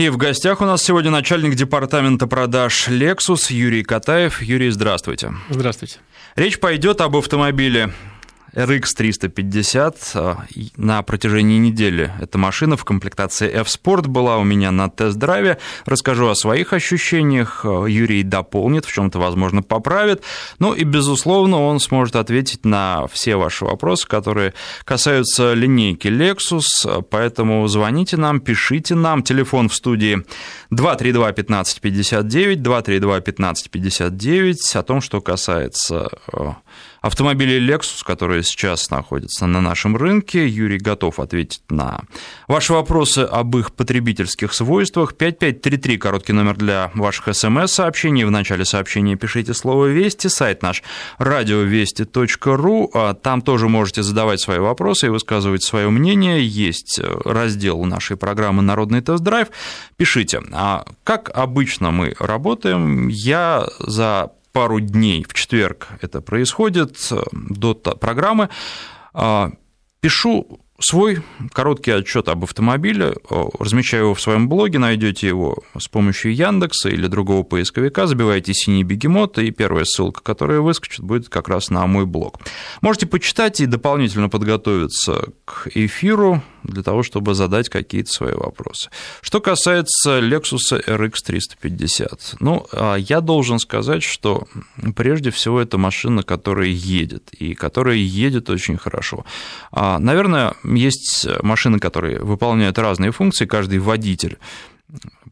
И в гостях у нас сегодня начальник департамента продаж Lexus Юрий Катаев. Юрий, здравствуйте. Здравствуйте. Речь пойдет об автомобиле RX 350 а, на протяжении недели. Эта машина в комплектации F-Sport была у меня на тест-драйве. Расскажу о своих ощущениях. А, Юрий дополнит, в чем-то, возможно, поправит. Ну и, безусловно, он сможет ответить на все ваши вопросы, которые касаются линейки Lexus. Поэтому звоните нам, пишите нам. Телефон в студии 232 1559, 232 1559. О том, что касается а, автомобилей Lexus, которые сейчас находятся на нашем рынке. Юрий готов ответить на ваши вопросы об их потребительских свойствах. 5533, короткий номер для ваших смс-сообщений. В начале сообщения пишите слово «Вести», сайт наш радиовести.ру. А там тоже можете задавать свои вопросы и высказывать свое мнение. Есть раздел нашей программы «Народный тест-драйв». Пишите. А как обычно мы работаем, я за пару дней, в четверг это происходит, э, до программы, а, пишу свой короткий отчет об автомобиле, размещаю его в своем блоге, найдете его с помощью Яндекса или другого поисковика, забивайте «Синий бегемот», и первая ссылка, которая выскочит, будет как раз на мой блог. Можете почитать и дополнительно подготовиться к эфиру для того, чтобы задать какие-то свои вопросы. Что касается Lexus RX 350, ну, а я должен сказать, что прежде всего это машина, которая едет, и которая едет очень хорошо. А, наверное, есть машины, которые выполняют разные функции, каждый водитель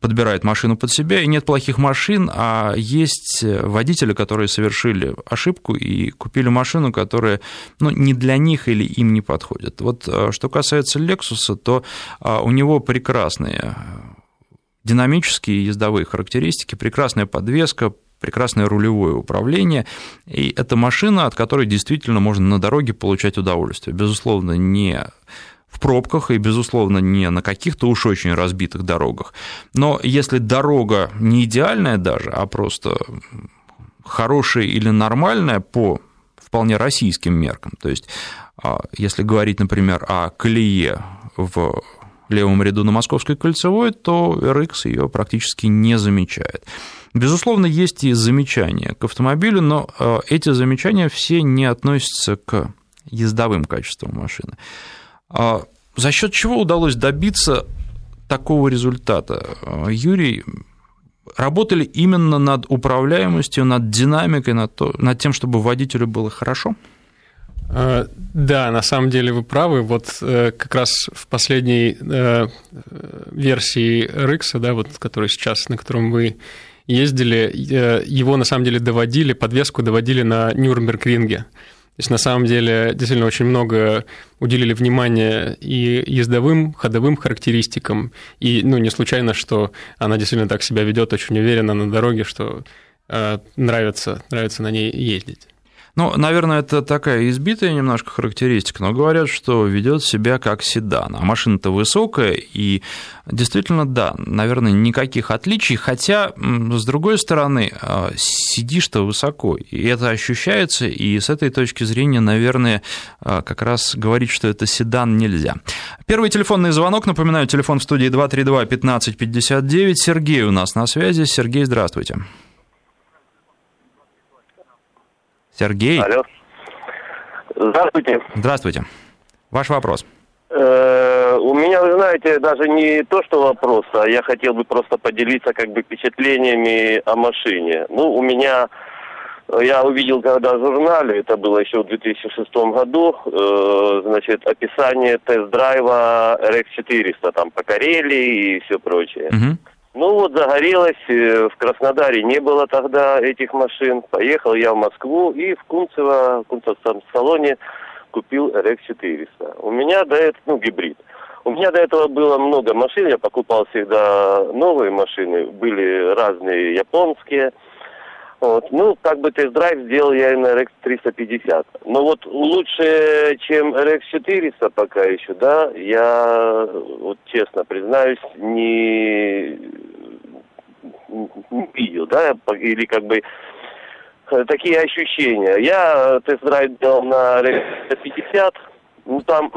подбирает машину под себя, и нет плохих машин, а есть водители, которые совершили ошибку и купили машину, которая ну, не для них или им не подходит. Вот э, что касается Lexus, то а, у него прекрасные динамические ездовые характеристики, прекрасная подвеска, прекрасное рулевое управление, и это машина, от которой действительно можно на дороге получать удовольствие. Безусловно, не в пробках и, безусловно, не на каких-то уж очень разбитых дорогах. Но если дорога не идеальная даже, а просто хорошая или нормальная по вполне российским меркам, то есть а, если говорить, например, о колее в левом ряду на Московской кольцевой, то RX ее практически не замечает. Безусловно, есть и замечания к автомобилю, но э, эти замечания все не относятся к ездовым качествам машины. А за счет чего удалось добиться такого результата? Юрий, работали именно над управляемостью, над динамикой, над, то, над тем, чтобы водителю было хорошо? А, да, на самом деле вы правы. Вот э, как раз в последней э, версии RX, да, вот, который сейчас, на котором вы ездили, э, его на самом деле доводили, подвеску доводили на Нюрнберг-ринге. То есть на самом деле действительно очень много уделили внимания и ездовым, ходовым характеристикам. И ну, не случайно, что она действительно так себя ведет очень уверенно на дороге, что э, нравится, нравится на ней ездить. Ну, наверное, это такая избитая немножко характеристика, но говорят, что ведет себя как седан. А машина-то высокая, и действительно, да, наверное, никаких отличий, хотя, с другой стороны, а, сидишь-то высоко, и это ощущается, и с этой точки зрения, наверное, а, как раз говорить, что это седан нельзя. Первый телефонный звонок, напоминаю, телефон в студии 232 1559. Сергей у нас на связи. Сергей, здравствуйте. Сергей. Алло. Здравствуйте. Здравствуйте. Ваш вопрос. Э, у меня, вы знаете, даже не то, что вопрос, а я хотел бы просто поделиться как бы впечатлениями о машине. Ну, у меня, я увидел когда в журнале, это было еще в 2006 году, э, значит, описание тест-драйва RX-400, там, по Карелии и все прочее. Угу. Ну вот загорелось, э, в Краснодаре не было тогда этих машин. Поехал я в Москву и в Кунцево, в Кунцевском салоне купил RX-400. У меня до этого, ну, гибрид. У меня до этого было много машин, я покупал всегда новые машины, были разные японские, вот. Ну, как бы тест-драйв сделал я на RX 350. Но вот лучше, чем RX 400 пока еще, да, я вот честно признаюсь, не, не видел, да, или как бы э, такие ощущения. Я тест-драйв делал на RX 50, ну там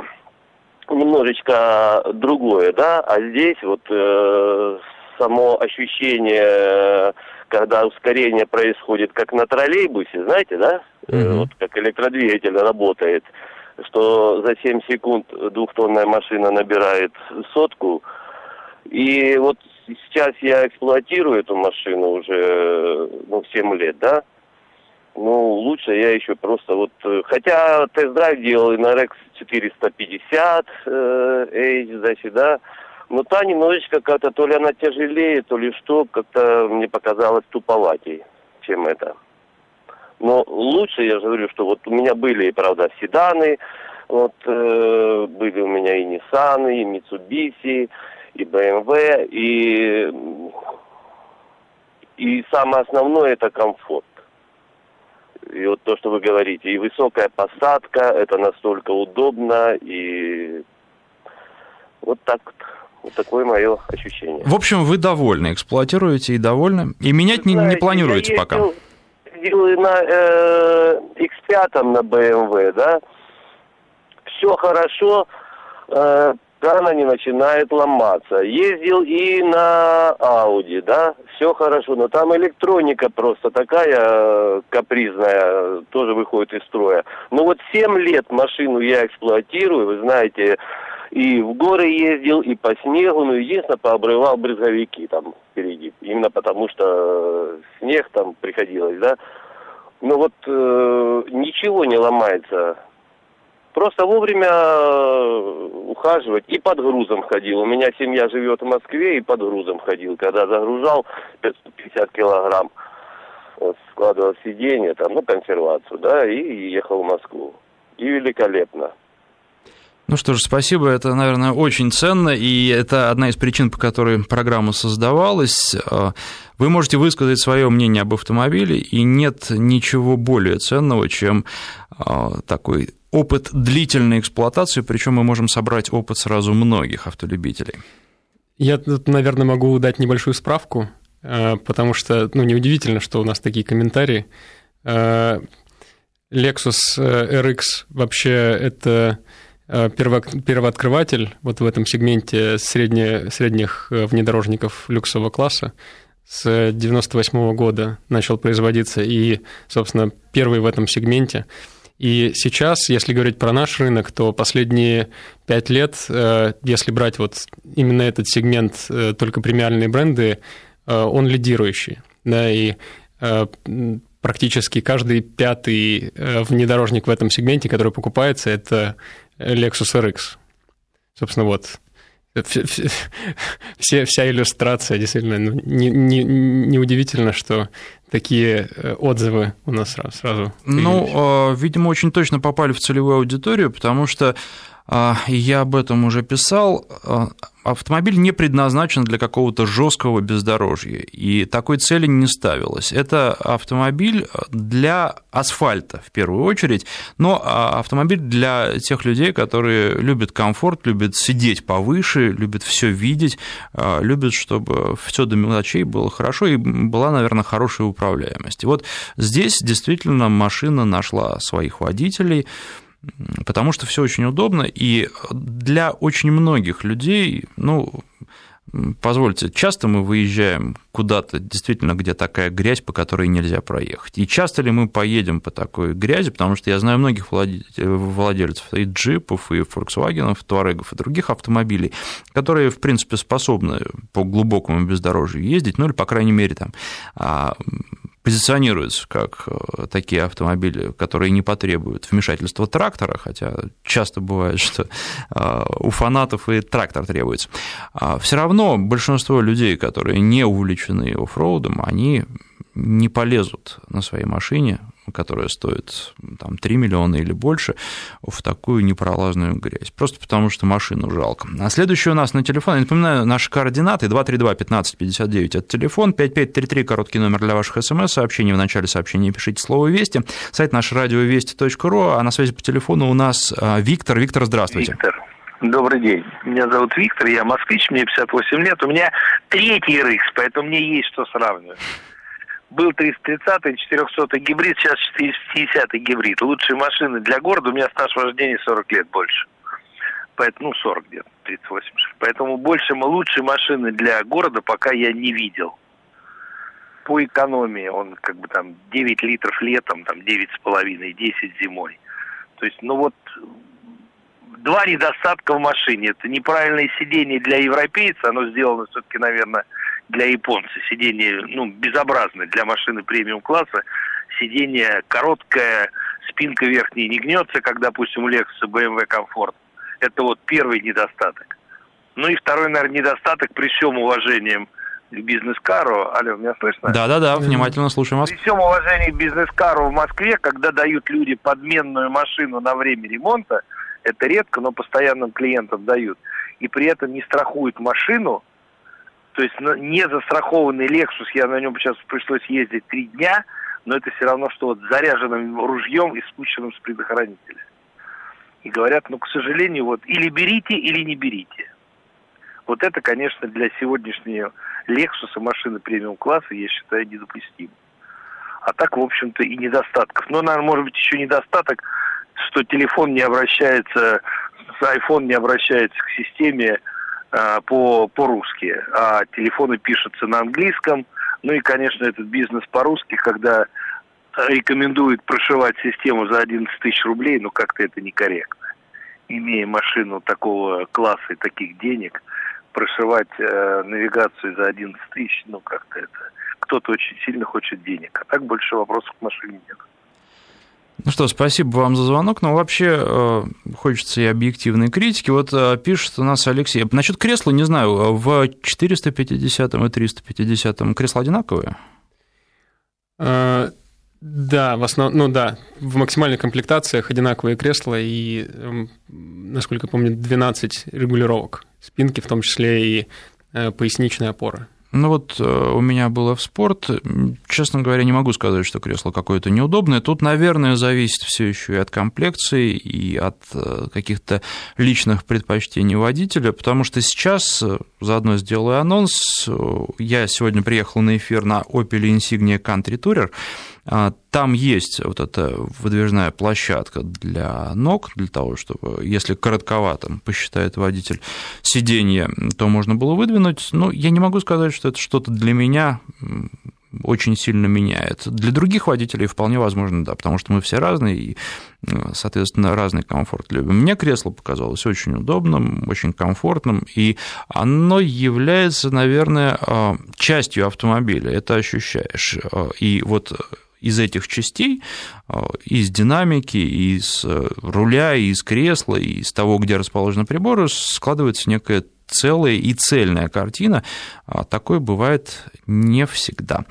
немножечко другое, да, а здесь вот э, само ощущение, когда ускорение происходит, как на троллейбусе, знаете, да? Mm-hmm. Вот как электродвигатель работает, что за 7 секунд двухтонная машина набирает сотку. И вот сейчас я эксплуатирую эту машину уже ну, 7 лет, да? Ну, лучше я еще просто вот... Э, хотя тест-драйв делал и на Rex 450 э, H, значит, да? Но та немножечко как-то, то ли она тяжелее, то ли что, как-то мне показалось туповатей, чем это. Но лучше, я же говорю, что вот у меня были, правда, седаны, вот э, были у меня и Nissan, и Mitsubishi, и BMW, и, и самое основное это комфорт. И вот то, что вы говорите, и высокая посадка, это настолько удобно, и вот так вот. Вот такое мое ощущение. В общем, вы довольны, эксплуатируете и довольны. И менять не, не планируете я пока? Ездил на э, X5 на BMW, да. Все хорошо, э, крана не начинает ломаться. Ездил и на Audi, да, все хорошо, но там электроника просто такая э, капризная, тоже выходит из строя. Но вот 7 лет машину я эксплуатирую, вы знаете, и в горы ездил, и по снегу, но единственное, пообрывал брызговики там впереди. Именно потому, что э, снег там приходилось, да. Но вот э, ничего не ломается. Просто вовремя э, ухаживать. И под грузом ходил. У меня семья живет в Москве, и под грузом ходил. Когда загружал 550 килограмм, вот, складывал сиденье, там, ну, консервацию, да, и ехал в Москву. И великолепно. Ну что ж, спасибо, это, наверное, очень ценно, и это одна из причин, по которой программа создавалась. А, вы можете высказать свое мнение об автомобиле, и нет ничего более ценного, чем а, такой опыт длительной эксплуатации, причем мы можем собрать опыт сразу многих автолюбителей. Я тут, наверное, могу дать небольшую справку, а, потому что, ну, неудивительно, что у нас такие комментарии. Lexus RX вообще это Э, первооткрыватель вот в этом сегменте средне, средних э, внедорожников люксового класса с 98 года начал производиться и, собственно, первый в этом сегменте. И сейчас, если говорить про наш рынок, то последние пять лет, э, если брать вот именно этот сегмент, только премиальные бренды, он лидирующий. Да, и практически каждый пятый внедорожник в этом сегменте, который покупается, это Lexus RX. Собственно, вот все, вся иллюстрация, действительно, ну, неудивительно, не, не что такие э, отзывы у нас сразу. сразу ну, видимо, очень точно попали в целевую аудиторию, потому что а, я об этом уже писал, а, автомобиль не предназначен для какого-то жесткого бездорожья, и такой цели не ставилось. Это автомобиль для асфальта в первую очередь, но а, автомобиль для тех людей, которые любят комфорт, любят сидеть повыше, любят все видеть, любят, чтобы все до мелочей было хорошо и была, наверное, хорошая управляемость. И вот здесь действительно машина нашла своих водителей, потому что все очень удобно, и для очень многих людей, ну, Позвольте, часто мы выезжаем куда-то, действительно, где такая грязь, по которой нельзя проехать. И часто ли мы поедем по такой грязи, потому что я знаю многих владельцев и джипов, и Volkswagen, Туарегов, и других автомобилей, которые, в принципе, способны по глубокому бездорожью ездить, ну или, по крайней мере, там а, позиционируются как э, такие автомобили, которые не потребуют вмешательства трактора, хотя часто бывает, что э, у фанатов и трактор требуется. А Все равно большинство людей, которые не увлечены оффроудом, они не полезут на своей машине которая стоит там, 3 миллиона или больше, в такую непролазную грязь. Просто потому, что машину жалко. А следующий у нас на телефон, я напоминаю, наши координаты 232-1559, это телефон, 5533, короткий номер для ваших смс-сообщений, в начале сообщения пишите слово «Вести», сайт наш радиовести.ру, а на связи по телефону у нас а, Виктор. Виктор, здравствуйте. Виктор. Добрый день. Меня зовут Виктор, я москвич, мне 58 лет. У меня третий рыкс, поэтому мне есть что сравнивать. Был 330-й, 400-й гибрид, сейчас 450-й гибрид. Лучшие машины для города, у меня стаж вождения 40 лет больше. Поэтому, ну, 40 где-то, 38. Поэтому больше, лучшей машины для города пока я не видел. По экономии он как бы там 9 литров летом, там 9,5, 10 зимой. То есть, ну вот, два недостатка в машине. Это неправильное сиденье для европейца, оно сделано все-таки, наверное, для японца. Сиденье, ну, безобразное для машины премиум-класса. Сиденье короткое, спинка верхняя не гнется, как, допустим, у Lexus BMW комфорт. Это вот первый недостаток. Ну и второй, наверное, недостаток при всем уважении к бизнес-кару. Алло, меня слышно? Да-да-да, внимательно слушаем вас. При всем уважении к бизнес-кару в Москве, когда дают люди подменную машину на время ремонта, это редко, но постоянным клиентам дают, и при этом не страхуют машину, то есть не застрахованный Lexus, я на нем сейчас пришлось ездить три дня, но это все равно, что вот заряженным ружьем и спущенным с предохранителя. И говорят, ну, к сожалению, вот или берите, или не берите. Вот это, конечно, для сегодняшнего Lexus машины премиум-класса, я считаю, недопустимо. А так, в общем-то, и недостатков. Но, наверное, может быть, еще недостаток, что телефон не обращается, iPhone не обращается к системе по, по-русски, а телефоны пишутся на английском. Ну и, конечно, этот бизнес по-русски, когда рекомендует прошивать систему за 11 тысяч рублей, ну как-то это некорректно. Имея машину такого класса и таких денег, прошивать э, навигацию за 11 тысяч, ну как-то это... Кто-то очень сильно хочет денег, а так больше вопросов к машине нет. Ну что, спасибо вам за звонок, но вообще э, хочется и объективной критики. Вот э, пишет у нас Алексей. Насчет кресла, не знаю, в 450 и 350 кресла одинаковые? Э, да, в основном, ну да, в максимальных комплектациях одинаковые кресла и, эм, насколько помню, 12 регулировок спинки, в том числе и поясничная опора. Ну вот э, у меня было в спорт. Честно говоря, не могу сказать, что кресло какое-то неудобное. Тут, наверное, зависит все еще и от комплекции, и от э, каких-то личных предпочтений водителя, потому что сейчас, э, заодно сделаю анонс, я сегодня приехал на эфир на Opel Insignia Country Tourer, там есть вот эта выдвижная площадка для ног, для того, чтобы, если коротковато посчитает водитель сиденье, то можно было выдвинуть. Но я не могу сказать, что это что-то для меня очень сильно меняет. Для других водителей вполне возможно, да, потому что мы все разные, и, соответственно, разный комфорт любим. Мне кресло показалось очень удобным, очень комфортным, и оно является, наверное, а, частью автомобиля, это ощущаешь. А, и вот из этих частей, а, из динамики, из э, руля, из кресла, из того, где расположены приборы, складывается некая целая и цельная картина. А такое бывает не всегда.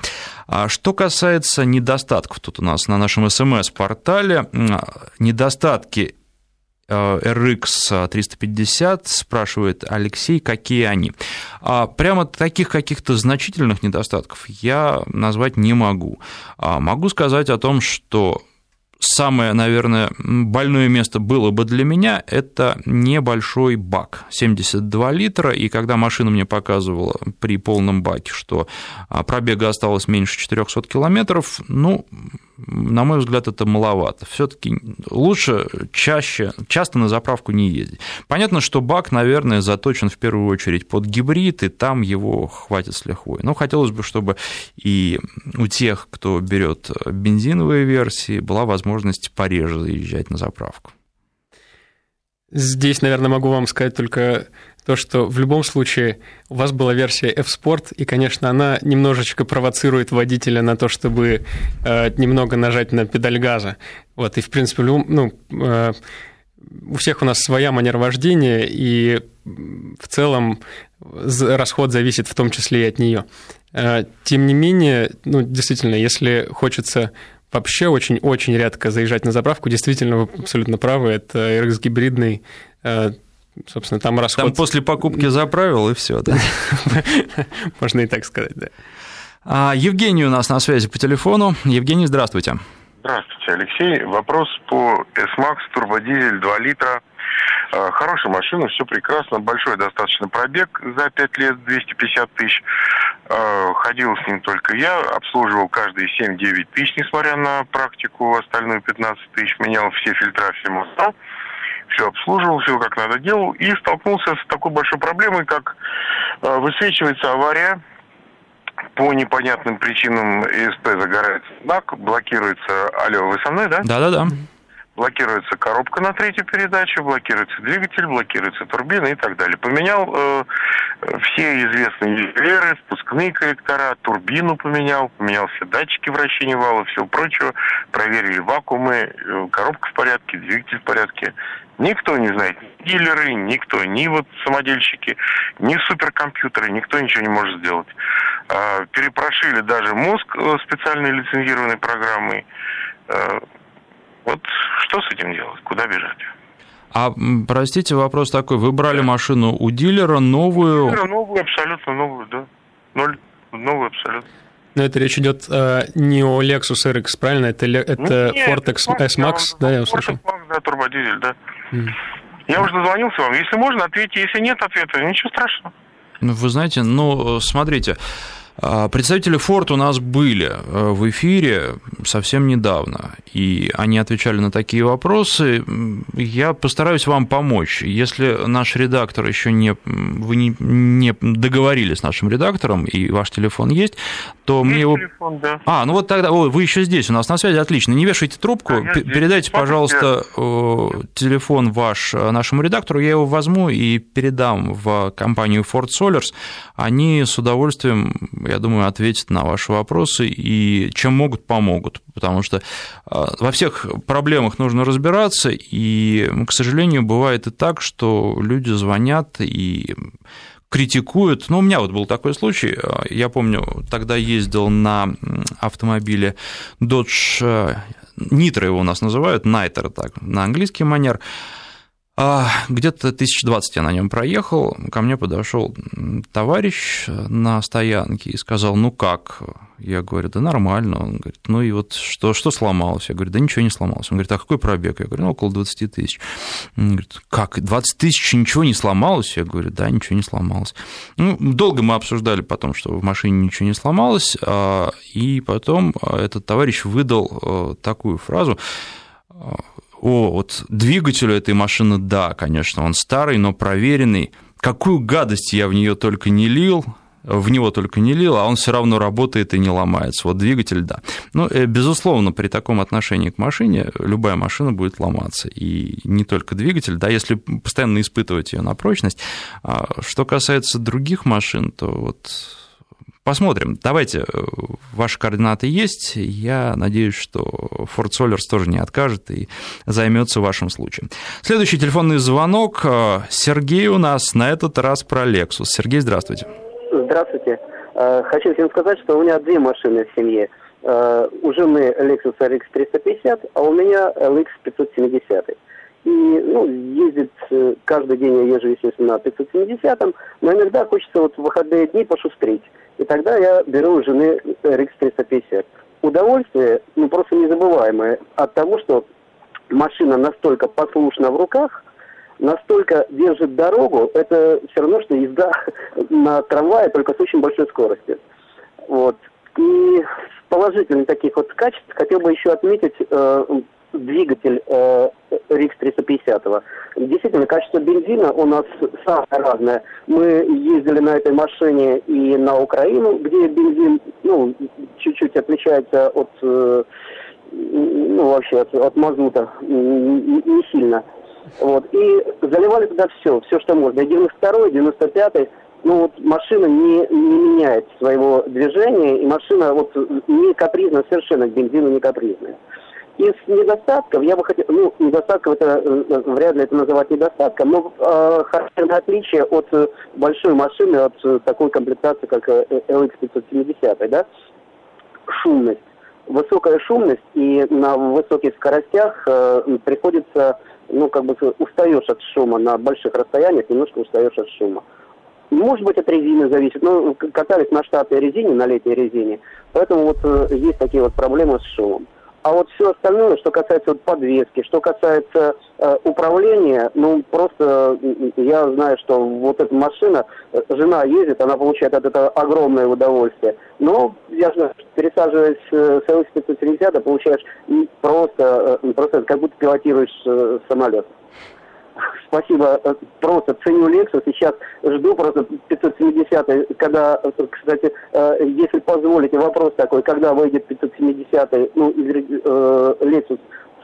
А что касается недостатков, тут у нас на нашем смс-портале недостатки RX 350, спрашивает Алексей, какие они. А прямо таких каких-то значительных недостатков я назвать не могу. А могу сказать о том, что самое, наверное, больное место было бы для меня, это небольшой бак, 72 литра, и когда машина мне показывала при полном баке, что а, пробега осталось меньше 400 километров, ну, на мой взгляд, это маловато. Все-таки лучше чаще, часто на заправку не ездить. Понятно, что бак, наверное, заточен в первую очередь под гибрид, и там его хватит с лихвой. Но хотелось бы, чтобы и у тех, кто берет бензиновые версии, была возможность пореже заезжать на заправку. Здесь, наверное, могу вам сказать только то, что в любом случае у вас была версия F-Sport, и, конечно, она немножечко провоцирует водителя на то, чтобы э, немного нажать на педаль газа. Вот, и, в принципе, ну, э, у всех у нас своя манера вождения, и в целом расход зависит в том числе и от нее. Э, тем не менее, ну, действительно, если хочется вообще очень-очень редко заезжать на заправку, действительно, вы абсолютно правы, это RX гибридный э, собственно, там расход... Там после покупки заправил, и все, да? Можно и так сказать, да. А, Евгений у нас на связи по телефону. Евгений, здравствуйте. Здравствуйте, Алексей. Вопрос по S-Max турбодизель 2 литра. А, хорошая машина, все прекрасно, большой достаточно пробег за 5 лет, 250 тысяч. А, ходил с ним только я, обслуживал каждые 7-9 тысяч, несмотря на практику, остальную 15 тысяч, менял все фильтра, все масла все обслуживал, все как надо делал, и столкнулся с такой большой проблемой, как э, высвечивается авария, по непонятным причинам ЕСП загорается знак, блокируется... Алло, вы со мной, да? Да-да-да блокируется коробка на третью передачу, блокируется двигатель, блокируется турбина и так далее. Поменял э, все известные ювелиры, спускные коллектора, турбину поменял, поменял все датчики вращения вала, все прочего, проверили вакуумы, э, коробка в порядке, двигатель в порядке. Никто не знает, ни дилеры, никто, ни вот самодельщики, ни суперкомпьютеры, никто ничего не может сделать. Э, перепрошили даже мозг э, специальной лицензированной программой. Э, вот что с этим делать? Куда бежать? А, простите, вопрос такой. Вы брали машину у дилера новую? Дилера новую, абсолютно новую, да. Ноль, новую абсолютно. Но это речь идет э, не о Lexus RX, правильно? Это, это Нет, Ford X, S-Max, да, я услышал? Ford X-Max, да, турбодизель, да. Mm. Я уже дозвонился вам. Если можно, ответьте. Если нет ответа, ничего страшного. Ну, вы знаете, ну, смотрите, а, представители Ford у нас были э, в эфире совсем недавно, и они отвечали на такие вопросы. Я постараюсь вам помочь. Если наш редактор еще не... Вы не, не договорились с нашим редактором, и ваш телефон есть, то есть мне его... Телефон, да. А, ну вот тогда... О, вы еще здесь у нас на связи, отлично. Не вешайте трубку, да, передайте, пожалуйста, телефон ваш э, нашему редактору, я его возьму и передам в компанию Ford Solars. Они с удовольствием я думаю, ответят на ваши вопросы и чем могут, помогут, потому что а, во всех проблемах нужно разбираться, и, к сожалению, бывает и так, что люди звонят и критикуют. Ну, у меня вот был такой случай. Я помню, тогда ездил на автомобиле Dodge Nitro его у нас называют, Nitro так, на английский манер. А, где-то тысяч двадцать я на нем проехал, ко мне подошел товарищ на стоянке и сказал, ну как? Я говорю, да нормально. Он говорит, ну и вот что, что сломалось? Я говорю, да ничего не сломалось. Он говорит, а какой пробег? Я говорю, ну около 20 тысяч. Он говорит, как, 20 тысяч ничего не сломалось? Я говорю, да, ничего не сломалось. Ну, долго мы обсуждали потом, что в машине ничего не сломалось, а, и потом этот товарищ выдал э, такую фразу, о, вот двигателю этой машины, да, конечно, он старый, но проверенный. Какую гадость я в нее только не лил, в него только не лил, а он все равно работает и не ломается. Вот двигатель, да. Ну, э, безусловно, при таком отношении к машине любая машина будет ломаться. И не только двигатель, да, если постоянно испытывать ее на прочность. А что касается других машин, то вот Посмотрим. Давайте, э, ваши координаты есть. Я надеюсь, что Ford Solars тоже не откажет и займется вашим случаем. Следующий телефонный звонок. Э, Сергей у нас на этот раз про Lexus. Сергей, здравствуйте. Здравствуйте. Э, хочу всем сказать, что у меня две машины в семье. У жены Lexus RX 350, а у меня LX 570. И ну, ездит каждый день я езжу, естественно, на 570-м, но иногда хочется вот в выходные дни пошустрить. И тогда я беру у жены RX 350. Удовольствие, ну, просто незабываемое от того, что машина настолько послушна в руках, настолько держит дорогу, это все равно, что езда на трамвае, только с очень большой скоростью. Вот. И положительных таких вот качеств хотел бы еще отметить э, двигатель э, RX 350. Действительно, качество бензина у нас самое разное. Мы ездили на этой машине и на Украину, где бензин ну, чуть-чуть отличается от, э, ну, вообще от, от мазута, не, не сильно. Вот. И заливали туда все, все, что можно. 92-й, 95-й, ну вот машина не, не меняет своего движения, и машина вот не капризна совершенно, к бензину не капризная. Из недостатков, я бы хотел, ну, недостатков это э, вряд ли это называть недостатком, но э, характерное отличие от э, большой машины, от э, такой комплектации, как э, LX 570, да, шумность. Высокая шумность, и на высоких скоростях э, приходится, ну, как бы устаешь от шума, на больших расстояниях немножко устаешь от шума. Может быть, от резины зависит. Но катались на штатной резине, на летней резине. Поэтому вот э, есть такие вот проблемы с шумом. А вот все остальное, что касается вот подвески, что касается э, управления, ну просто я знаю, что вот эта машина, э, жена ездит, она получает от этого огромное удовольствие. Но я знаю, что пересаживаясь э, с LX570, получаешь просто, э, просто как будто пилотируешь э, самолет. Спасибо, э, просто ценю Lexus, сейчас жду просто 570 когда, кстати, э, если позволите, вопрос такой, когда выйдет 570 ну, э, Lexus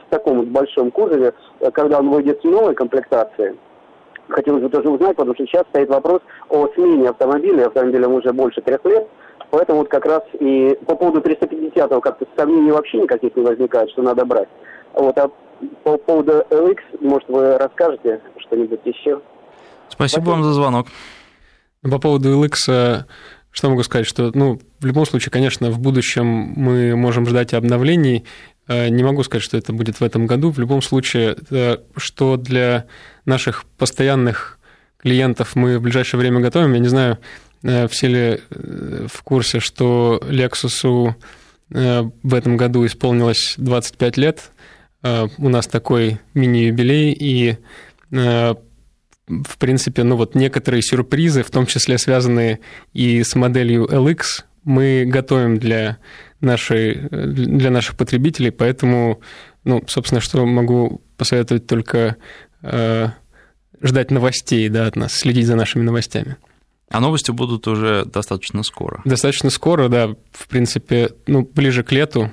в таком большом кузове, когда он выйдет в новой комплектации, хотелось бы тоже узнать, потому что сейчас стоит вопрос о смене автомобиля, автомобилям уже больше трех лет, поэтому вот как раз и по поводу 350-го как-то сомнений вообще никаких не возникает, что надо брать. Вот, а по поводу LX, может, вы расскажете что-нибудь еще? Спасибо, Спасибо вам за звонок. По поводу LX, э, что могу сказать, что, ну, в любом случае, конечно, в будущем мы можем ждать обновлений. Э, не могу сказать, что это будет в этом году. В любом случае, э, что для наших постоянных клиентов мы в ближайшее время готовим. Я не знаю, все ли в курсе, что Lexus в этом году исполнилось 25 лет. Э, у нас такой мини-юбилей, и э, в принципе, ну вот некоторые сюрпризы, в том числе связанные и с моделью LX, мы готовим для, нашей, для наших потребителей, поэтому, ну, собственно, что могу посоветовать только э, ждать новостей да, от нас, следить за нашими новостями. А новости будут уже достаточно скоро. Достаточно скоро, да. В принципе, ну, ближе к лету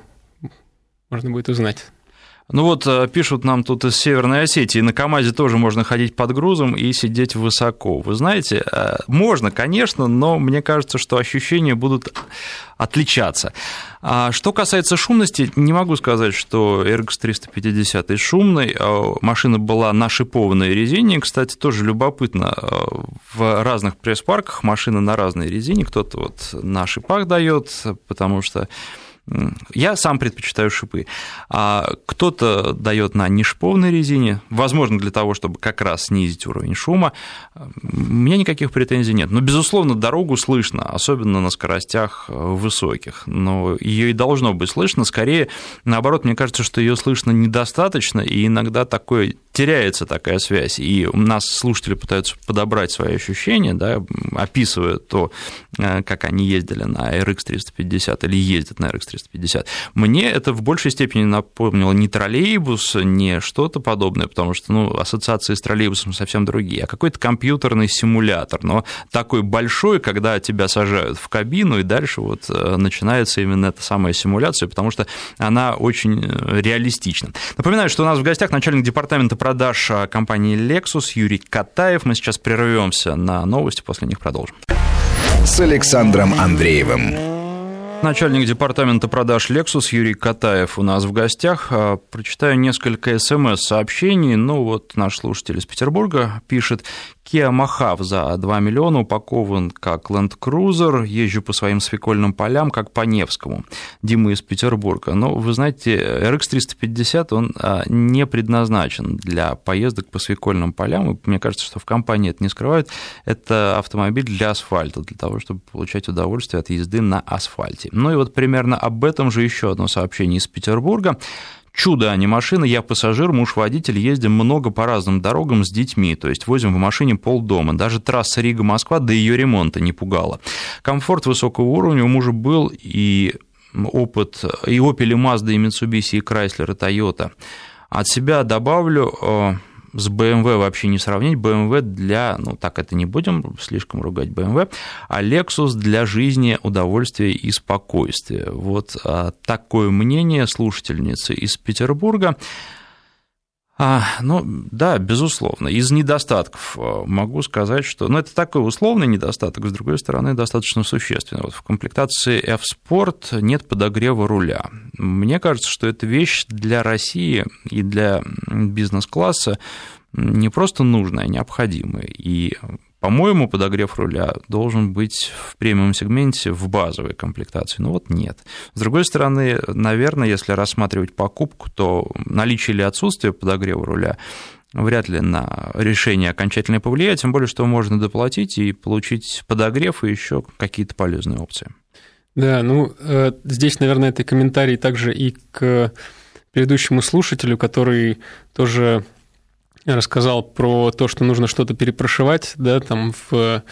можно будет узнать. Ну вот э, пишут нам тут из Северной Осетии, на КАМАЗе тоже можно ходить под грузом и сидеть высоко. Вы знаете, э, можно, конечно, но мне кажется, что ощущения будут отличаться. А что касается шумности, не могу сказать, что RX 350 шумный. А машина была на шипованной резине. Кстати, тоже любопытно, э, в разных пресс-парках машины на разной резине. Кто-то вот на шипах дает, потому что я сам предпочитаю шипы. А кто-то дает на нешиповной резине, возможно, для того, чтобы как раз снизить уровень шума. У меня никаких претензий нет. Но, безусловно, дорогу слышно, особенно на скоростях э, высоких. Но ее и должно быть слышно. Скорее, наоборот, мне кажется, что ее слышно недостаточно, и иногда такое теряется такая связь. И у нас слушатели пытаются подобрать свои ощущения, да, описывая то, э, как они ездили на RX 350 или ездят на RX 350 350. Мне это в большей степени напомнило не троллейбус, не что-то подобное, потому что ну, ассоциации с троллейбусом совсем другие, а какой-то компьютерный симулятор, но такой большой, когда тебя сажают в кабину, и дальше вот э, начинается именно эта самая симуляция, потому что она очень э, реалистична. Напоминаю, что у нас в гостях начальник департамента продаж а, компании Lexus Юрий Катаев. Мы сейчас прервемся на новости, после них продолжим. С Александром Андреевым. Начальник департамента продаж Lexus Юрий Катаев у нас в гостях. А, прочитаю несколько смс-сообщений. Ну вот наш слушатель из Петербурга пишет. Kia Mojave за 2 миллиона упакован как Land Cruiser, езжу по своим свекольным полям, как по Невскому. Дима из Петербурга. Но вы знаете, RX 350, он а, не предназначен для поездок по свекольным полям, и мне кажется, что в компании это не скрывают. Это автомобиль для асфальта, для того, чтобы получать удовольствие от езды на асфальте. Ну и вот примерно об этом же еще одно сообщение из Петербурга. Чудо, а не машина. Я пассажир, муж-водитель, ездим много по разным дорогам с детьми, то есть возим в машине полдома. Даже трасса Рига-Москва до ее ремонта не пугала. Комфорт высокого уровня у мужа был и опыт и Opel, и Mazda, и Mitsubishi, и Chrysler, и Toyota. От себя добавлю, э, с BMW вообще не сравнить. BMW для, ну так это не будем слишком ругать BMW, а Lexus для жизни, удовольствия и спокойствия. Вот а, такое мнение слушательницы из Петербурга. А, ну, да, безусловно. Из недостатков а, могу сказать, что... Ну, это такой условный недостаток, с другой стороны, достаточно существенный. Вот в комплектации F-Sport нет подогрева руля. Мне кажется, что эта вещь для России и для бизнес-класса не просто нужная, а необходимая. И по-моему, подогрев руля должен быть в премиум-сегменте в базовой комплектации. Ну вот нет. С другой стороны, наверное, если рассматривать покупку, то наличие или отсутствие подогрева руля вряд ли на решение окончательно повлияет, тем более, что можно доплатить и получить подогрев и еще какие-то полезные опции. Да, ну э, здесь, наверное, это комментарий также и к предыдущему слушателю, который тоже рассказал про то, что нужно что-то перепрошивать, да, там в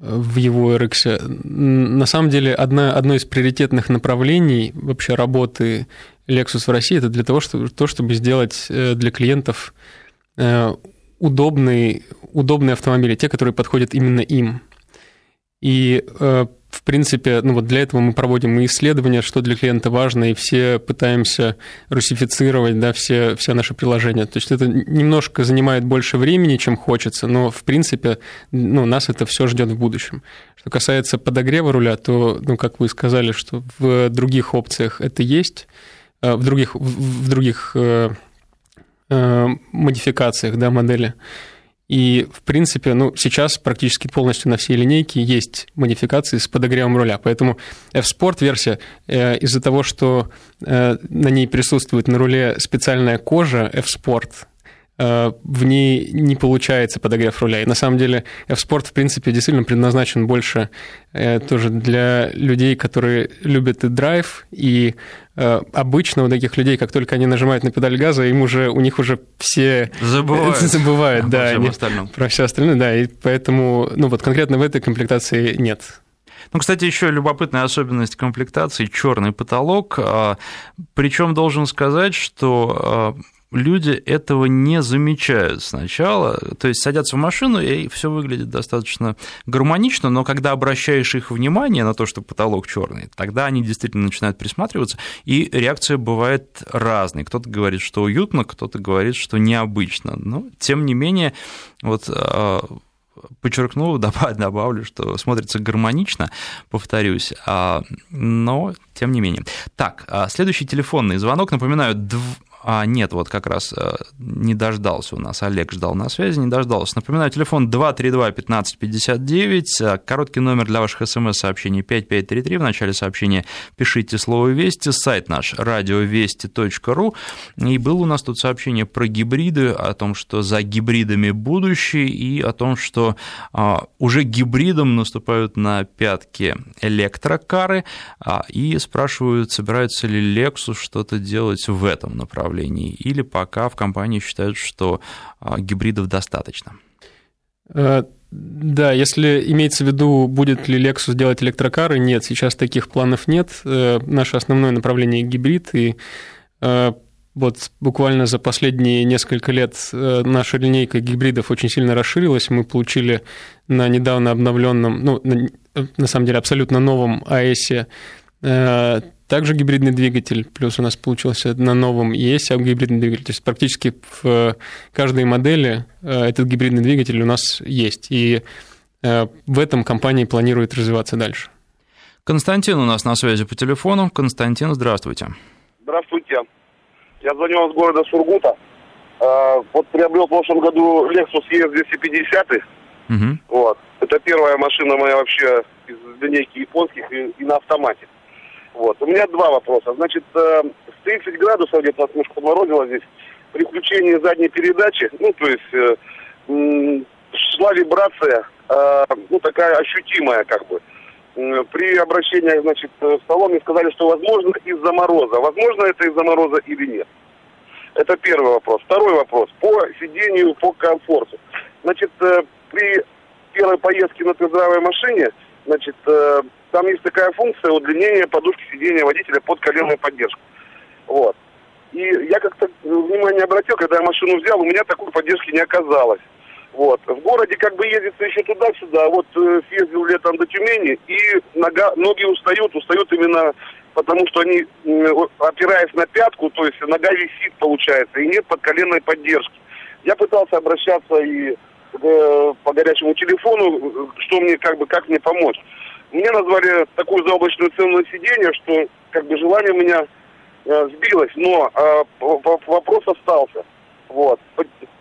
в его RX. На самом деле, одна, одно из приоритетных направлений вообще работы Lexus в России это для того, чтобы, то, чтобы сделать э, для клиентов э, удобные, удобные автомобили, те, которые подходят именно им. И в принципе, ну вот для этого мы проводим и исследования, что для клиента важно, и все пытаемся русифицировать, да, все, все наши приложения. То есть это немножко занимает больше времени, чем хочется, но в принципе, ну, нас это все ждет в будущем. Что касается подогрева руля, то, ну, как вы сказали, что в других опциях это есть, э, в других, в других э, э, модификациях, да, модели. И, в принципе, ну, сейчас практически полностью на всей линейке есть модификации с подогревом руля. Поэтому F-Sport версия э, из-за того, что э, на ней присутствует на руле специальная кожа F-Sport, в ней не получается подогрев руля. И на самом деле F-Sport, в принципе, действительно предназначен больше э, тоже для людей, которые любят и драйв, и э, обычно у таких людей, как только они нажимают на педаль газа, им уже, у них уже все забывают, забывают да, они, про все остальное, да, и поэтому, ну вот конкретно в этой комплектации нет. Ну, кстати, еще любопытная особенность комплектации черный потолок. А, Причем должен сказать, что а, люди этого не замечают сначала, то есть садятся в машину, и все выглядит достаточно гармонично, но когда обращаешь их внимание на то, что потолок черный, тогда они действительно начинают присматриваться, и реакция бывает разной. Кто-то говорит, что уютно, кто-то говорит, что необычно. Но, тем не менее, вот а, подчеркну, добавлю, что смотрится гармонично, повторюсь, а, но тем не менее. Так, а, следующий телефонный звонок, напоминаю, а, нет, вот как раз э, не дождался у нас. Олег ждал на связи, не дождался. Напоминаю, телефон 232-1559, э, короткий номер для ваших смс-сообщений 5533. В начале сообщения пишите слово «Вести», сайт наш радиовести.ру. И было у нас тут сообщение про гибриды, о том, что за гибридами будущее, и о том, что а, уже гибридом наступают на пятки электрокары, а, и спрашивают, собирается ли Lexus что-то делать в этом направлении направлении, или пока в компании считают, что а, гибридов достаточно? Э, да, если имеется в виду, будет ли Lexus делать электрокары, нет, сейчас таких планов нет. Э, наше основное направление гибрид, и э, вот буквально за последние несколько лет наша линейка гибридов очень сильно расширилась. Мы получили на недавно обновленном, ну, на, на самом деле абсолютно новом АЭСе также гибридный двигатель, плюс у нас получился на новом ES гибридный двигатель. То есть практически в каждой модели э, этот гибридный двигатель у нас есть. И э, в этом компания планирует развиваться дальше. Константин у нас на связи по телефону. Константин, здравствуйте. Здравствуйте. Я звоню вам с города Сургута. Э, вот приобрел в прошлом году Lexus ES250. Угу. Вот. Это первая машина моя вообще из линейки японских и, и на автомате. Вот. У меня два вопроса. Значит, э, в 30 градусов где-то нас немножко подморозило здесь. При включении задней передачи, ну, то есть э, м- шла вибрация, э, ну, такая ощутимая, как бы. При обращении, значит, в салон мне сказали, что возможно из-за мороза. Возможно это из-за мороза или нет? Это первый вопрос. Второй вопрос. По сидению, по комфорту. Значит, э, при первой поездке на тест машине, значит, э, там есть такая функция удлинения подушки сидения водителя под коленную поддержку. Вот. И я как-то внимание обратил, когда я машину взял, у меня такой поддержки не оказалось. Вот. В городе как бы ездится еще туда-сюда. Вот э, съездил летом до Тюмени, и нога, ноги устают, устают именно потому, что они, э, опираясь на пятку, то есть нога висит, получается, и нет подколенной поддержки. Я пытался обращаться и э, по горячему телефону, что мне, как бы, как мне помочь. Мне назвали такую заоблачную цену на сиденье, что как бы желание у меня э, сбилось, но э, вопрос остался. Вот.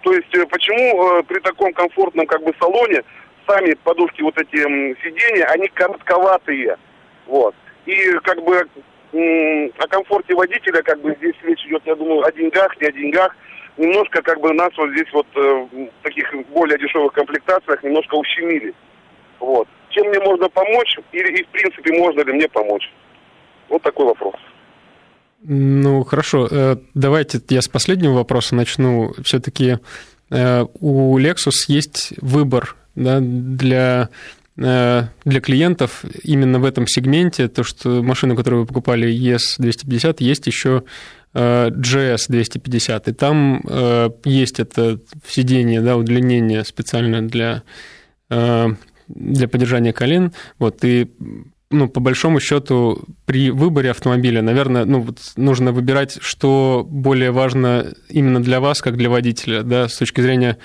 То есть э, почему э, при таком комфортном как бы салоне сами подушки вот эти э, сиденья, они коротковатые. Вот. И как бы э, о комфорте водителя, как бы здесь речь идет, я думаю, о деньгах, не о деньгах. Немножко как бы нас вот здесь вот э, в таких более дешевых комплектациях немножко ущемили. Вот чем мне можно помочь, или и в принципе можно ли мне помочь? Вот такой вопрос. Ну, хорошо. Э, давайте я с последнего вопроса начну. Все-таки э, у Lexus есть выбор да, для э, для клиентов именно в этом сегменте, то, что машину, которую вы покупали ES250, есть еще GS 250, и там есть это сиденье, да, удлинение специально для, для поддержания колен, вот, и ну, по большому счету, при выборе автомобиля, наверное, ну, вот нужно выбирать, что более важно именно для вас, как для водителя, да, с точки зрения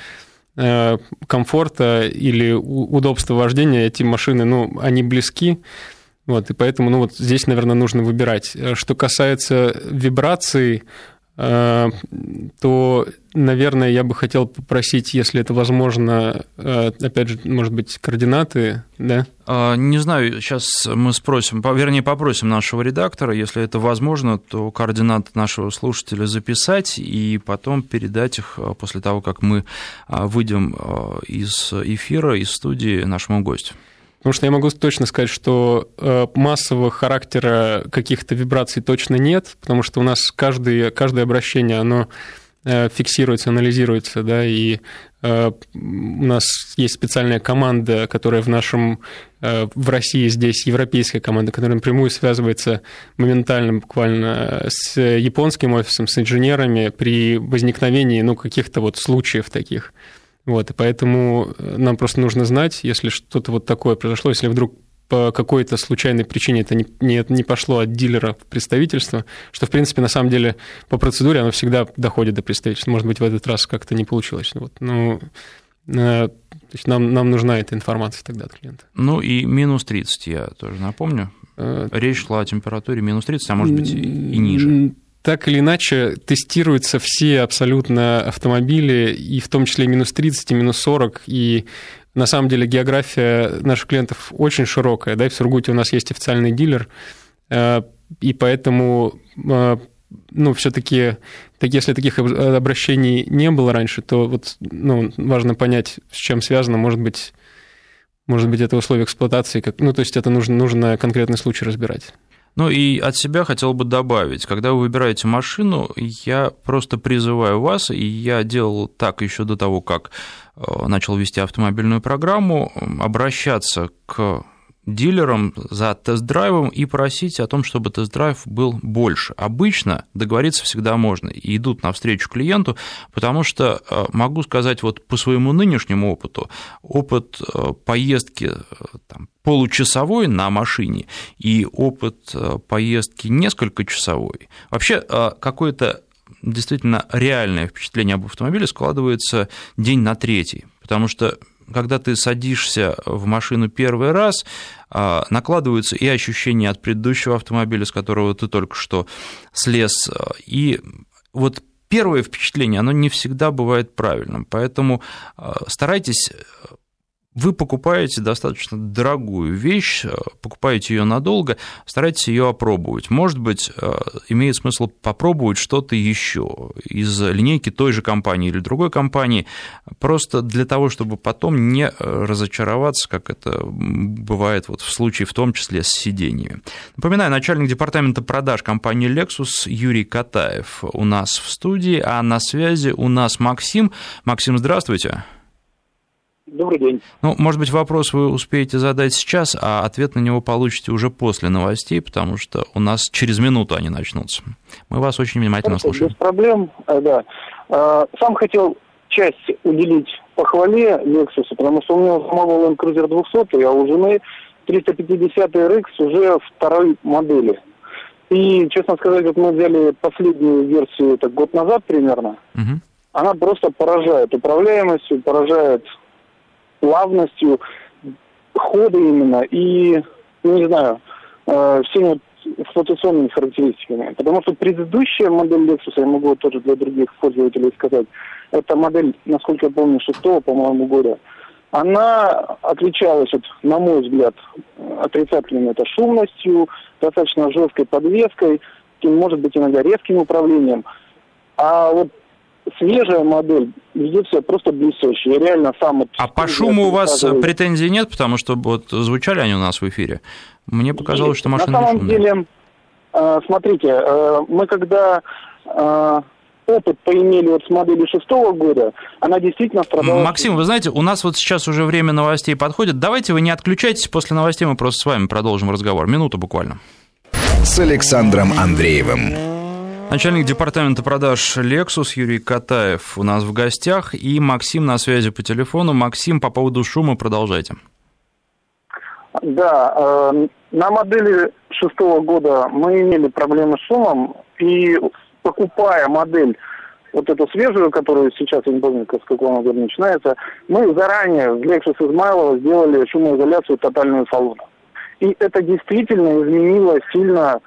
э, комфорта или удобства вождения, эти машины, ну, они близки, вот, и поэтому, ну, вот здесь, наверное, нужно выбирать. Что касается вибраций, Э, то, наверное, я бы хотел попросить, если это возможно, э, опять же, может быть, координаты, да? А, не знаю, сейчас мы спросим, вернее, попросим нашего редактора, если это возможно, то координаты нашего слушателя записать и потом передать их э, после того, как мы выйдем из эфира, из студии нашему гостю. Потому что я могу точно сказать, что э, массового характера каких-то вибраций точно нет, потому что у нас каждое, каждое обращение, оно э, фиксируется, анализируется, да, и э, у нас есть специальная команда, которая в нашем, в России здесь европейская команда, которая напрямую связывается моментально буквально с японским офисом, с инженерами при возникновении, ну, каких-то вот случаев таких. Вот, и поэтому э, нам просто нужно знать, если что-то вот такое произошло, если вдруг по какой-то случайной причине это не, не, не пошло от дилера в представительство, что, в принципе, на самом деле по процедуре оно всегда доходит до представительства. Может быть, в этот раз как-то не получилось. Вот. Ну, э, то есть нам, нам нужна эта информация тогда от клиента. Ну и минус 30, я тоже напомню. Э, Речь шла о температуре минус 30, а может быть и ниже так или иначе тестируются все абсолютно автомобили, и в том числе минус 30, и минус 40, и на самом деле география наших клиентов очень широкая, да, и в Сургуте у нас есть официальный дилер, э, и поэтому э, ну, все-таки, так, если таких обращений не было раньше, то вот, ну, важно понять, с чем связано, может быть, может быть, это условия эксплуатации, как, ну, то есть это нужно, нужно конкретный случай разбирать. Ну и от себя хотел бы добавить, когда вы выбираете машину, я просто призываю вас, и я делал так еще до того, как э, начал вести автомобильную программу, обращаться к дилером за тест-драйвом и просить о том, чтобы тест-драйв был больше. Обычно договориться всегда можно, и идут навстречу клиенту, потому что э, могу сказать вот по своему нынешнему опыту, опыт э, поездки э, там, получасовой на машине и опыт поездки несколько часовой, вообще какое-то действительно реальное впечатление об автомобиле складывается день на третий, потому что когда ты садишься в машину первый раз, а, накладываются и ощущения от предыдущего автомобиля, с которого ты только что слез, и вот первое впечатление, оно не всегда бывает правильным, поэтому а, старайтесь вы покупаете достаточно дорогую вещь, э, покупаете ее надолго, старайтесь ее опробовать. Может быть, э, имеет смысл попробовать что-то еще из линейки той же компании или другой компании, просто для того, чтобы потом не разочароваться, как это бывает вот в случае в том числе с сиденьями. Напоминаю, начальник департамента продаж компании Lexus Юрий Катаев у нас в студии, а на связи у нас Максим. Максим, здравствуйте. Добрый день. Ну, может быть, вопрос вы успеете задать сейчас, а ответ на него получите уже после новостей, потому что у нас через минуту они начнутся. Мы вас очень внимательно Хорошо, слушаем. Без проблем, э, да. Э, сам хотел часть уделить похвале Lexus, потому что у меня самого Land Cruiser 200, а у жены 350 RX уже второй модели. И, честно сказать, вот мы взяли последнюю версию, это год назад примерно, угу. она просто поражает управляемостью, поражает плавностью хода именно и, ну, не знаю, э, всеми эксплуатационными характеристиками. Потому что предыдущая модель Lexus, я могу тоже для других пользователей сказать, это модель, насколько я помню, шестого, по-моему, года, она отличалась, от, на мой взгляд, отрицательной это шумностью, достаточно жесткой подвеской, может быть, иногда резким управлением. А вот свежая модель, везде все просто блестяще. Я реально сам... Вот, а по шуму у вас показываю. претензий нет, потому что вот звучали они у нас в эфире. Мне показалось, что машина На самом деле, э, смотрите, э, мы когда э, опыт поимели вот с моделью шестого года, она действительно страдала... Максим, вы знаете, у нас вот сейчас уже время новостей подходит. Давайте вы не отключайтесь, после новостей мы просто с вами продолжим разговор. Минуту буквально. С Александром Андреевым. Начальник департамента продаж Lexus Юрий Катаев у нас в гостях и Максим на связи по телефону. Максим, по поводу шума продолжайте. Да, э, на модели шестого года мы имели проблемы с шумом, и покупая модель вот эту свежую, которую сейчас, я не помню, с какого года начинается, мы заранее в Lexus Измайлова сделали шумоизоляцию тотальную салона. И это действительно изменило сильно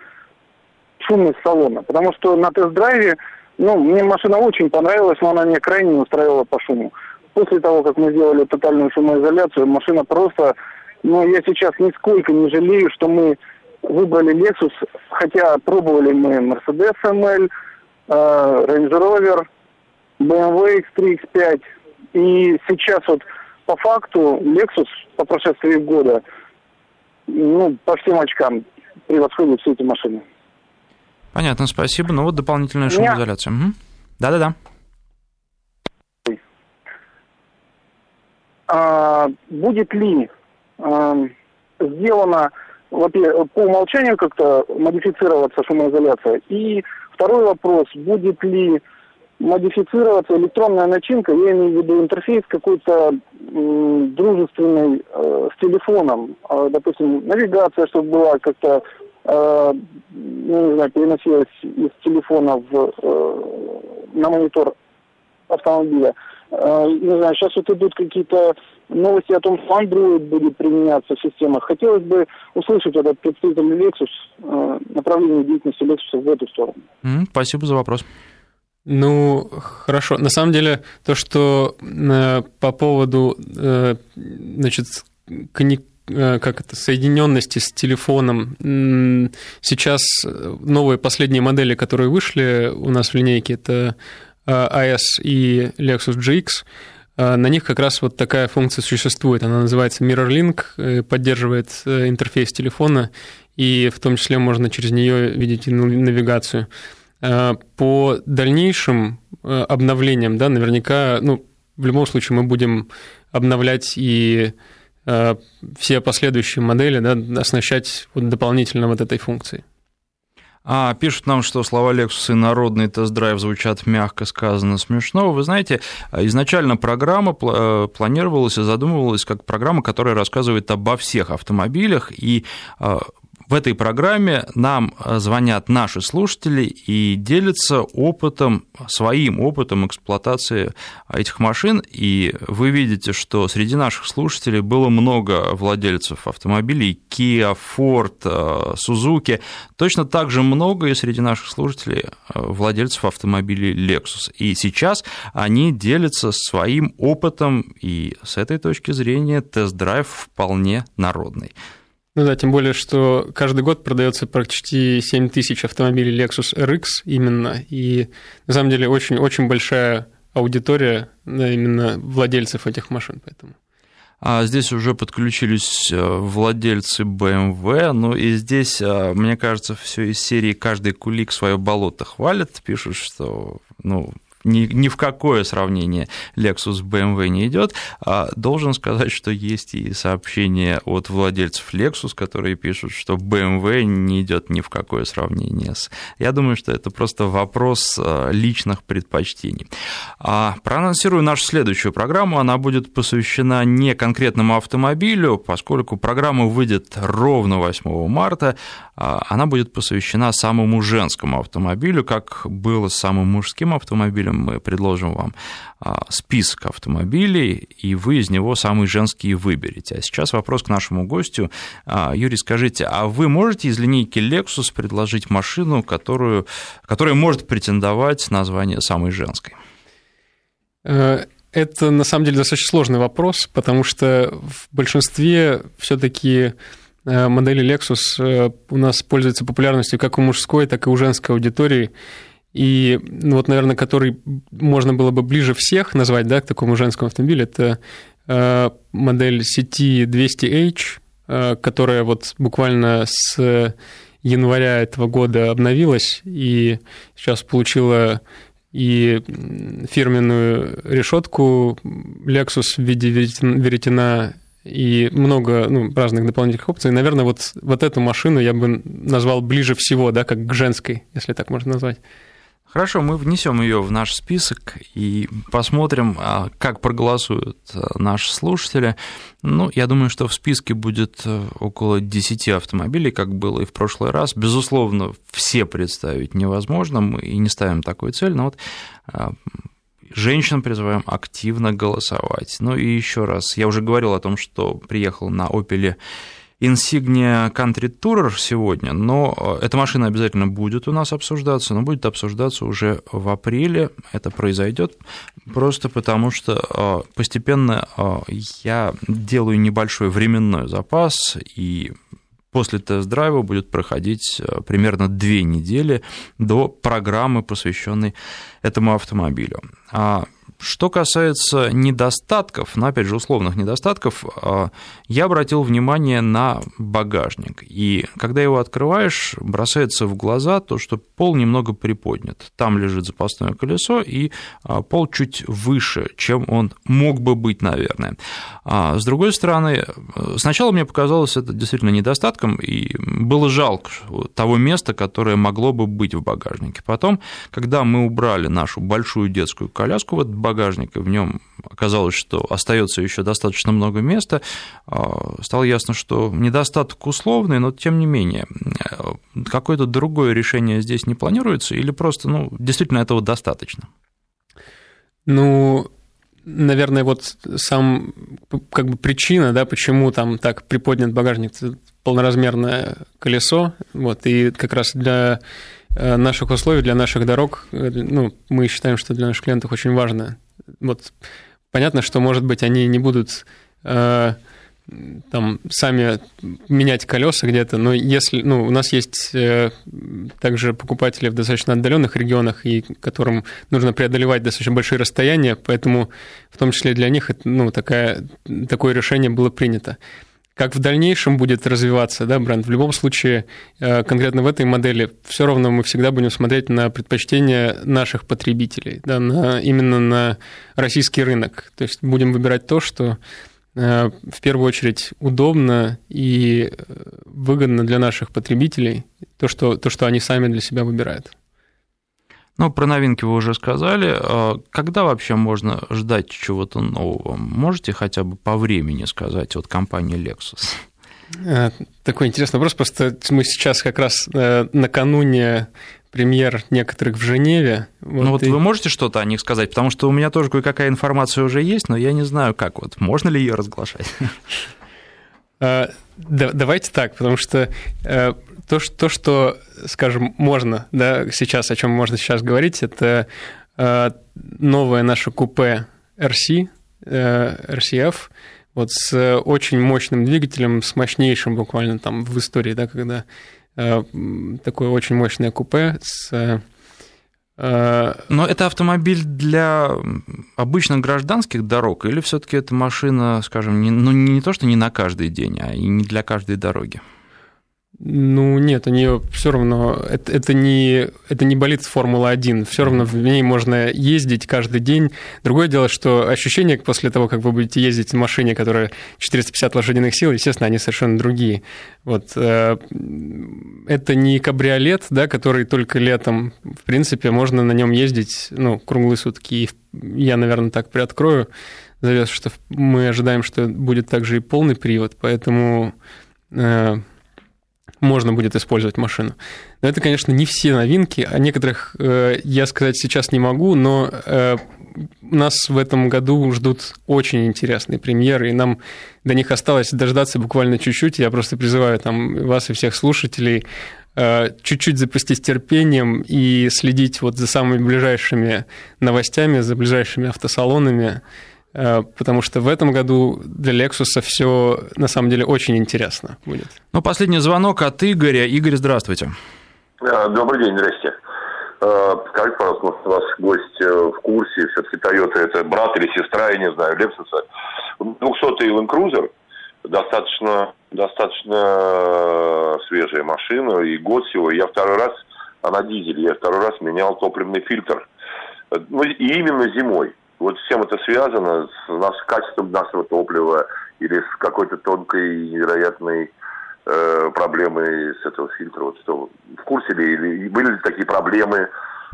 шумность салона. Потому что на тест-драйве, ну, мне машина очень понравилась, но она меня крайне не устраивала по шуму. После того, как мы сделали тотальную шумоизоляцию, машина просто... Ну, я сейчас нисколько не жалею, что мы выбрали Lexus, хотя пробовали мы Mercedes ML, э, Range Rover, BMW X3, X5. И сейчас вот по факту Lexus по прошествии года, ну, по всем очкам превосходит все эти машины. Понятно, спасибо. Ну вот дополнительная шумоизоляция. Угу. Да-да-да. А, будет ли а, сделано по умолчанию как-то модифицироваться шумоизоляция? И второй вопрос, будет ли модифицироваться электронная начинка, я имею в виду интерфейс какой-то дружественный э, с телефоном, э, допустим, навигация, чтобы была как-то э, ну, не знаю, переносилась из телефона в, э, на монитор автомобиля. Э, не знаю, сейчас вот идут какие-то новости о том, что Android будет применяться в системах. Хотелось бы услышать от представителя Lexus э, направление деятельности Lexus в эту сторону. Mm, спасибо за вопрос. Ну, хорошо. На самом деле, то, что э, по поводу, э, значит, Э, как это, соединенности с телефоном. Сейчас новые последние модели, которые вышли у нас в линейке, это AS э, и Lexus GX. Э, на них как раз вот такая функция существует. Она называется Mirror Link, поддерживает интерфейс телефона, и в том числе можно через нее видеть навигацию. По дальнейшим обновлениям, да, наверняка, ну, в любом случае мы будем обновлять и Э, все последующие модели да, оснащать вот дополнительно вот этой функцией. А, пишут нам, что слова Lexus и народный тест-драйв звучат мягко сказано смешно. Вы знаете, изначально программа э, планировалась и задумывалась как программа, которая рассказывает обо всех автомобилях, и э, в этой программе нам э, звонят наши слушатели и делятся опытом, своим опытом эксплуатации этих машин. И вы видите, что среди наших слушателей было много владельцев автомобилей Kia, Ford, э, Suzuki. Точно так же много и среди наших слушателей э, владельцев автомобилей Lexus. И сейчас они делятся своим опытом, и с этой точки зрения тест-драйв вполне народный. Ну да, тем более, что каждый год продается почти 7 тысяч автомобилей Lexus RX именно, и на самом деле очень-очень большая аудитория да, именно владельцев этих машин, поэтому. А здесь уже подключились э, владельцы BMW, ну и здесь, э, мне кажется, все из серии «Каждый кулик свое болото хвалит», пишут, что ну, ни, ни в какое сравнение Lexus BMW не идет. А должен сказать, что есть и сообщения от владельцев Lexus, которые пишут, что BMW не идет ни в какое сравнение с... Я думаю, что это просто вопрос а, личных предпочтений. А проанонсирую нашу следующую программу. Она будет посвящена не конкретному автомобилю, поскольку программа выйдет ровно 8 марта. А, она будет посвящена самому женскому автомобилю, как было с самым мужским автомобилем. Мы предложим вам а, список автомобилей, и вы из него самый женский выберете. А сейчас вопрос к нашему гостю. А, Юрий, скажите, а вы можете из линейки Lexus предложить машину, которую, которая может претендовать на звание самой женской? Э, это на самом деле достаточно сложный вопрос, потому что в большинстве все-таки Э, модели Lexus э, у нас пользуются популярностью как у мужской, так и у женской аудитории. И ну, вот, наверное, который можно было бы ближе всех назвать да, к такому женскому автомобилю, это э, модель CT200H, которая вот буквально с января этого года обновилась и сейчас получила и фирменную решетку Lexus в виде веретена и много ну, разных дополнительных опций. Наверное, вот, вот эту машину я бы назвал ближе всего, да, как к женской, если так можно назвать. Хорошо, мы внесем ее в наш список и посмотрим, а, как проголосуют а, наши слушатели. Ну, я думаю, что в списке будет э, около 10 автомобилей, как было и в прошлый раз. Безусловно, все представить невозможно, мы и не ставим такой цель, но вот а, женщин призываем активно голосовать. Ну и еще раз, я уже говорил о том, что приехал на Opel Insignia Country Tourer сегодня, но э, эта машина обязательно будет у нас обсуждаться, но будет обсуждаться уже в апреле. Это произойдет просто потому, что э, постепенно э, я делаю небольшой временной запас, и после тест-драйва будет проходить примерно две недели до программы, посвященной этому автомобилю. Что касается недостатков, но опять же условных недостатков, а, я обратил внимание на багажник. И когда его открываешь, бросается в глаза то, что пол немного приподнят. Там лежит запасное колесо, и а, пол чуть выше, чем он мог бы быть, наверное. А с другой стороны, сначала мне показалось это действительно недостатком, и было жалко того места, которое могло бы быть в багажнике. Потом, когда мы убрали нашу большую детскую коляску в этот багажник, и в нем оказалось, что остается еще достаточно много места, а, стало ясно, что недостаток условный, но тем не менее, какое-то другое решение здесь не планируется, или просто, ну, действительно этого достаточно? Ну, наверное, вот сам как бы причина, да, почему там так приподнят багажник, полноразмерное колесо, вот, и как раз для э, наших условий, для наших дорог, э, ну, мы считаем, что для наших клиентов очень важно. Вот понятно, что, может быть, они не будут э, там сами менять колеса где-то, но если, ну, у нас есть э, также покупатели в достаточно отдаленных регионах, и которым нужно преодолевать достаточно большие расстояния, поэтому в том числе для них ну, такая, такое решение было принято. Как в дальнейшем будет развиваться да, бренд? В любом случае, э, конкретно в этой модели, все равно мы всегда будем смотреть на предпочтения наших потребителей, да, на, именно на российский рынок. То есть будем выбирать то, что Э, в первую очередь удобно и э, выгодно для наших потребителей, то, что, то, что они сами для себя выбирают. Ну, про новинки вы уже сказали. А когда вообще можно ждать чего-то нового? Можете хотя бы по времени сказать от компании Lexus? Э, такой интересный вопрос. Просто мы сейчас как раз накануне премьер некоторых в Женеве. Вот ну вот и... вы можете что-то о них сказать? Потому что у меня тоже кое-какая информация уже есть, но я не знаю, как вот, можно ли ее разглашать? А, давайте так, потому что э, то, что, то, скажем, можно, да, сейчас, о чем можно сейчас говорить, это э, новое наше купе RC, э, RCF, вот с очень мощным двигателем, с мощнейшим буквально там в истории, да, когда Э, такое очень мощное купе с э, но это автомобиль для обычных гражданских дорог или все-таки это машина, скажем, не, ну не то, что не на каждый день, а и не для каждой дороги? Ну нет, у нее все равно это, это не это не болит Формула-1, все равно в ней можно ездить каждый день. Другое дело, что ощущения после того, как вы будете ездить в машине, которая 450 лошадиных сил, естественно, они совершенно другие. Вот э, это не кабриолет, да, который только летом, в принципе, можно на нем ездить, ну, круглые сутки. И я, наверное, так приоткрою завес, что мы ожидаем, что будет также и полный привод, поэтому э, можно будет использовать машину. Но это, конечно, не все новинки, о некоторых э, я сказать сейчас не могу, но э, нас в этом году ждут очень интересные премьеры, и нам до них осталось дождаться буквально чуть-чуть. Я просто призываю там вас и всех слушателей э, чуть-чуть запастись терпением и следить вот за самыми ближайшими новостями, за ближайшими автосалонами, потому что в этом году для Lexus все на самом деле очень интересно будет. Ну, последний звонок от Игоря. Игорь, здравствуйте. Э, добрый день, здрасте. Э, скажите, пожалуйста, может, ваш гость в курсе, все-таки Toyota это брат или сестра, я не знаю, Lexus. 200-й Land Cruiser, достаточно, достаточно свежая машина, и год всего. Я второй раз, она дизель, я второй раз менял топливный фильтр. Ну, и именно зимой. Вот с чем это связано? С нашим качеством нашего топлива или с какой-то тонкой невероятной э, проблемой с этого фильтра? Вот что, в курсе ли, или были ли такие проблемы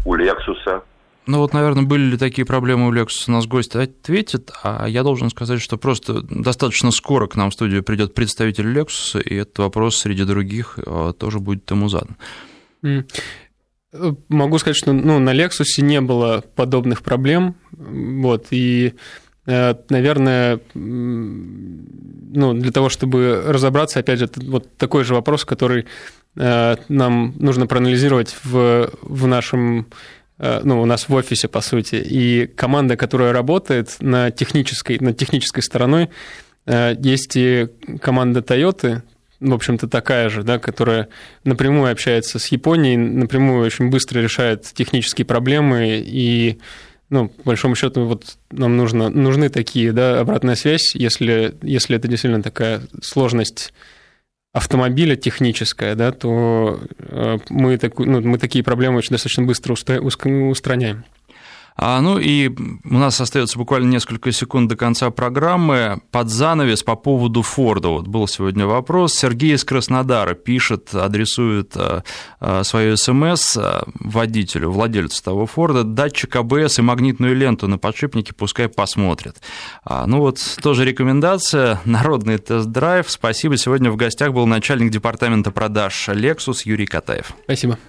у Lexus. Ну вот, наверное, были ли такие проблемы у Lexus, у нас гость ответит, а я должен сказать, что просто достаточно скоро к нам в студию придет представитель Lexus, и этот вопрос среди других э, тоже будет ему задан. Могу сказать, что ну, на Lexus не было подобных проблем, вот, и Э, наверное, ну, для того, чтобы разобраться, опять же, вот такой же вопрос, который э, нам нужно проанализировать в, в нашем э, ну, у нас в офисе, по сути, и команда, которая работает на технической, на технической стороной, есть и команда Toyota, в общем-то, такая же, да, которая напрямую общается с Японией, напрямую очень быстро решает технические проблемы и ну, по большому счету, вот нам нужно, нужны такие, да, обратная связь, если, если это действительно такая сложность автомобиля техническая, да, то э, мы, так, ну, мы такие проблемы очень достаточно быстро устраняем. А, ну и у нас остается буквально несколько секунд до конца программы. Под занавес по поводу Форда. Вот был сегодня вопрос. Сергей из Краснодара пишет, адресует а, а, свое смс водителю, владельцу того Форда, датчик АБС и магнитную ленту на подшипнике пускай посмотрят. Ну вот тоже рекомендация. Народный тест-драйв. Спасибо. Сегодня в гостях был начальник департамента продаж Lexus Юрий Катаев. Спасибо.